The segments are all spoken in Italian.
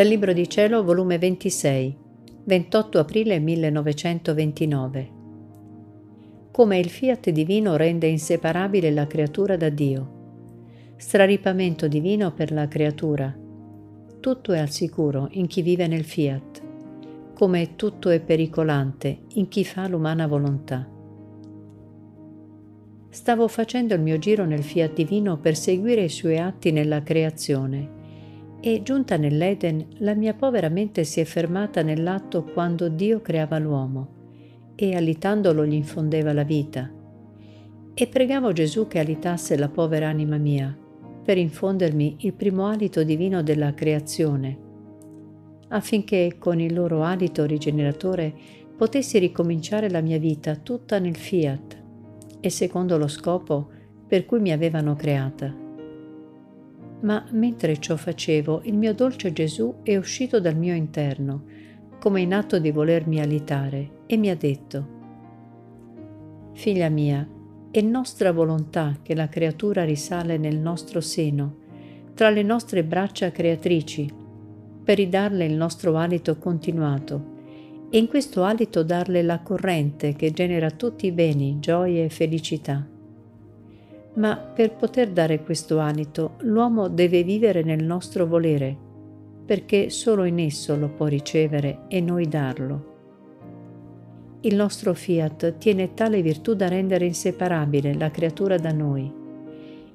Dal Libro di Cielo, volume 26, 28 aprile 1929. Come il fiat divino rende inseparabile la creatura da Dio. Straripamento divino per la creatura. Tutto è al sicuro in chi vive nel fiat, come tutto è pericolante in chi fa l'umana volontà. Stavo facendo il mio giro nel fiat divino per seguire i suoi atti nella creazione e giunta nell'Eden la mia povera mente si è fermata nell'atto quando Dio creava l'uomo e alitandolo gli infondeva la vita. E pregavo Gesù che alitasse la povera anima mia per infondermi il primo alito divino della creazione, affinché con il loro alito rigeneratore potessi ricominciare la mia vita tutta nel fiat e secondo lo scopo per cui mi avevano creata. Ma mentre ciò facevo, il mio dolce Gesù è uscito dal mio interno, come in atto di volermi alitare, e mi ha detto, Figlia mia, è nostra volontà che la creatura risale nel nostro seno, tra le nostre braccia creatrici, per ridarle il nostro alito continuato e in questo alito darle la corrente che genera tutti i beni, gioie e felicità. Ma per poter dare questo alito l'uomo deve vivere nel nostro volere, perché solo in esso lo può ricevere e noi darlo. Il nostro fiat tiene tale virtù da rendere inseparabile la creatura da noi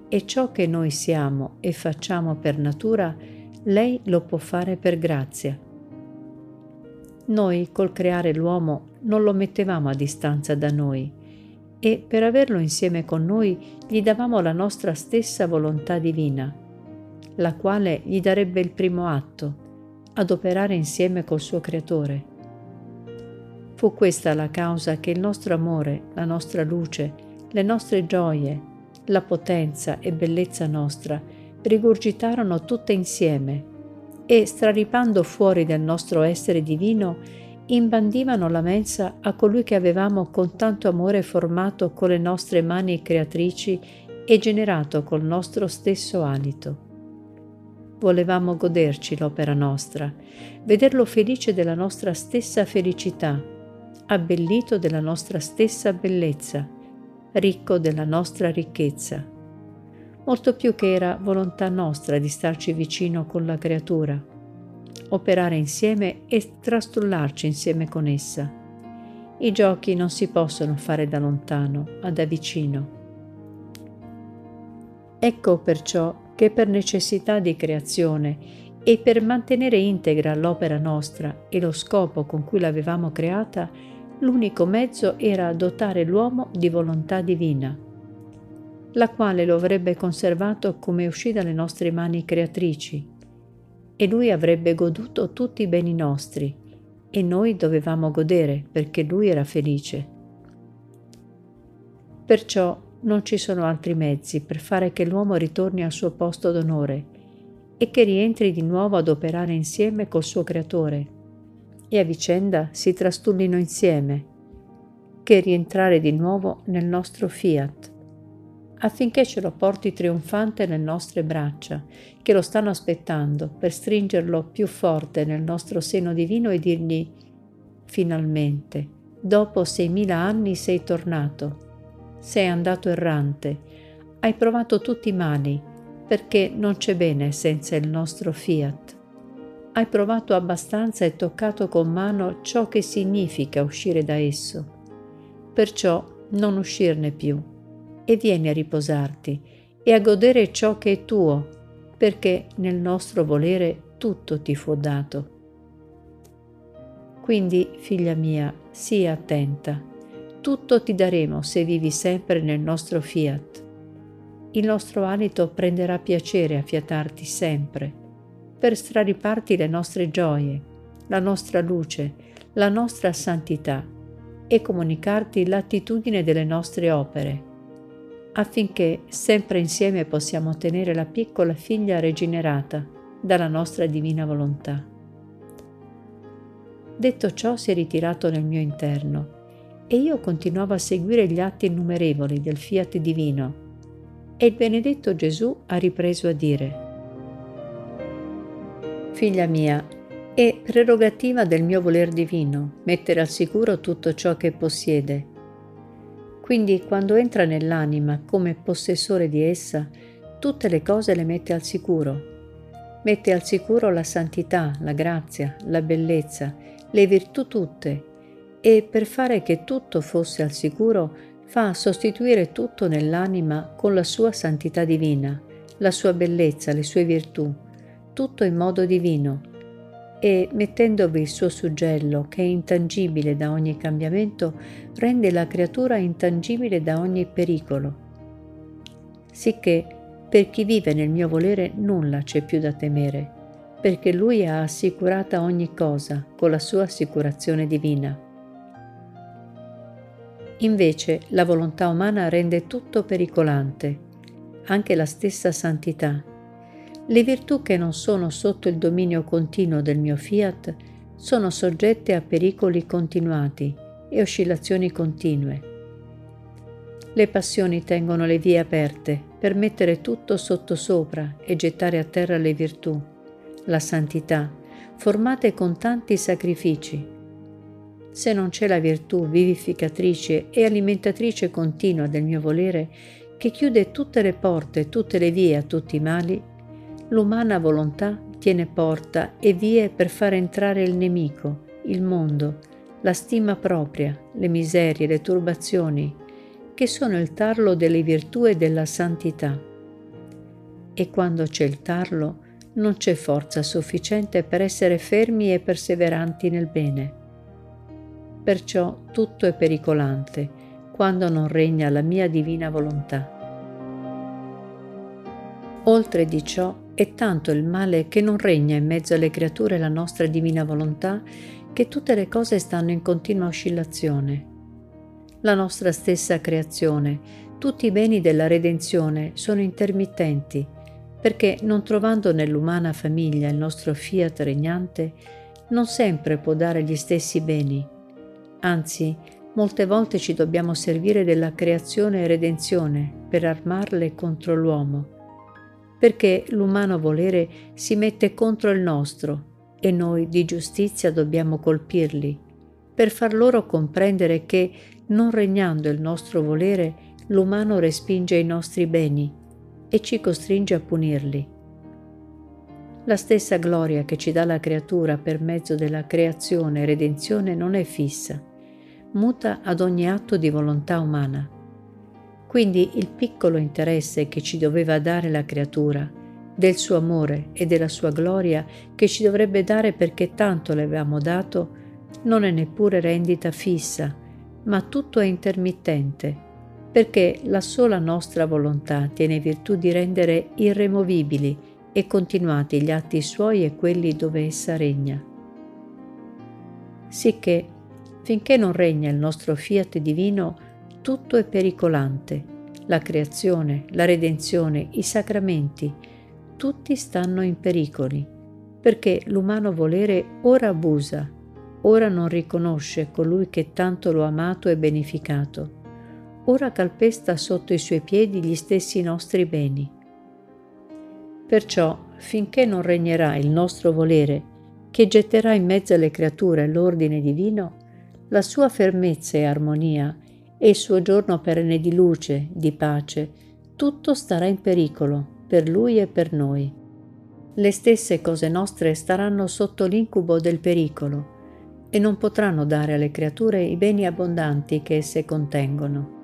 e ciò che noi siamo e facciamo per natura, lei lo può fare per grazia. Noi col creare l'uomo non lo mettevamo a distanza da noi e per averlo insieme con noi gli davamo la nostra stessa volontà divina, la quale gli darebbe il primo atto, ad operare insieme col suo creatore. Fu questa la causa che il nostro amore, la nostra luce, le nostre gioie, la potenza e bellezza nostra rigurgitarono tutte insieme e, straripando fuori del nostro essere divino, imbandivano la mensa a colui che avevamo con tanto amore formato con le nostre mani creatrici e generato col nostro stesso alito. Volevamo goderci l'opera nostra, vederlo felice della nostra stessa felicità abbellito della nostra stessa bellezza, ricco della nostra ricchezza, molto più che era volontà nostra di starci vicino con la creatura, operare insieme e trastullarci insieme con essa. I giochi non si possono fare da lontano, ma da vicino. Ecco perciò che per necessità di creazione e per mantenere integra l'opera nostra e lo scopo con cui l'avevamo creata, l'unico mezzo era dotare l'uomo di volontà divina, la quale lo avrebbe conservato come uscì dalle nostre mani creatrici, e lui avrebbe goduto tutti i beni nostri, e noi dovevamo godere perché lui era felice. Perciò non ci sono altri mezzi per fare che l'uomo ritorni al suo posto d'onore e che rientri di nuovo ad operare insieme col suo creatore. E a vicenda si trastullino insieme, che rientrare di nuovo nel nostro fiat, affinché ce lo porti trionfante nelle nostre braccia, che lo stanno aspettando per stringerlo più forte nel nostro seno divino e dirgli, finalmente, dopo seimila anni sei tornato, sei andato errante, hai provato tutti i mali, perché non c'è bene senza il nostro fiat hai provato abbastanza e toccato con mano ciò che significa uscire da esso. Perciò non uscirne più e vieni a riposarti e a godere ciò che è tuo, perché nel nostro volere tutto ti fu dato. Quindi, figlia mia, sii attenta. Tutto ti daremo se vivi sempre nel nostro fiat. Il nostro alito prenderà piacere a fiatarti sempre per strariparti le nostre gioie, la nostra luce, la nostra santità e comunicarti l'attitudine delle nostre opere, affinché sempre insieme possiamo ottenere la piccola figlia rigenerata dalla nostra divina volontà. Detto ciò si è ritirato nel mio interno e io continuavo a seguire gli atti innumerevoli del fiat divino e il benedetto Gesù ha ripreso a dire Figlia mia, è prerogativa del mio voler divino mettere al sicuro tutto ciò che possiede. Quindi quando entra nell'anima come possessore di essa, tutte le cose le mette al sicuro. Mette al sicuro la santità, la grazia, la bellezza, le virtù tutte e per fare che tutto fosse al sicuro fa sostituire tutto nell'anima con la sua santità divina, la sua bellezza, le sue virtù, tutto in modo divino e, mettendovi il suo suggello, che è intangibile da ogni cambiamento, rende la creatura intangibile da ogni pericolo. Sicché per chi vive nel mio volere nulla c'è più da temere, perché lui ha assicurata ogni cosa con la sua assicurazione divina. Invece la volontà umana rende tutto pericolante, anche la stessa santità le virtù che non sono sotto il dominio continuo del mio fiat sono soggette a pericoli continuati e oscillazioni continue. Le passioni tengono le vie aperte per mettere tutto sottosopra e gettare a terra le virtù, la santità, formate con tanti sacrifici. Se non c'è la virtù vivificatrice e alimentatrice continua del mio volere, che chiude tutte le porte tutte le vie a tutti i mali, l'umana volontà tiene porta e vie per far entrare il nemico, il mondo, la stima propria, le miserie, le turbazioni, che sono il tarlo delle virtù e della santità. E quando c'è il tarlo, non c'è forza sufficiente per essere fermi e perseveranti nel bene. Perciò tutto è pericolante quando non regna la mia divina volontà. Oltre di ciò, è tanto il male che non regna in mezzo alle creature la nostra divina volontà che tutte le cose stanno in continua oscillazione. La nostra stessa creazione, tutti i beni della redenzione sono intermittenti, perché non trovando nell'umana famiglia il nostro fiat regnante, non sempre può dare gli stessi beni. Anzi, molte volte ci dobbiamo servire della creazione e redenzione per armarle contro l'uomo perché l'umano volere si mette contro il nostro e noi di giustizia dobbiamo colpirli, per far loro comprendere che, non regnando il nostro volere, l'umano respinge i nostri beni e ci costringe a punirli. La stessa gloria che ci dà la creatura per mezzo della creazione e redenzione non è fissa, muta ad ogni atto di volontà umana. Quindi il piccolo interesse che ci doveva dare la creatura, del suo amore e della sua gloria che ci dovrebbe dare perché tanto le avevamo dato, non è neppure rendita fissa, ma tutto è intermittente, perché la sola nostra volontà tiene virtù di rendere irremovibili e continuati gli atti suoi e quelli dove essa regna. Sicché, finché non regna il nostro fiat divino, tutto è pericolante. La creazione, la redenzione, i sacramenti, tutti stanno in pericoli, perché l'umano volere ora abusa, ora non riconosce colui che tanto lo ha amato e beneficato, ora calpesta sotto i suoi piedi gli stessi nostri beni. Perciò, finché non regnerà il nostro volere, che getterà in mezzo alle creature l'ordine divino, la sua fermezza e armonia e il suo giorno perenne di luce, di pace, tutto starà in pericolo per lui e per noi. Le stesse cose nostre staranno sotto l'incubo del pericolo e non potranno dare alle creature i beni abbondanti che esse contengono.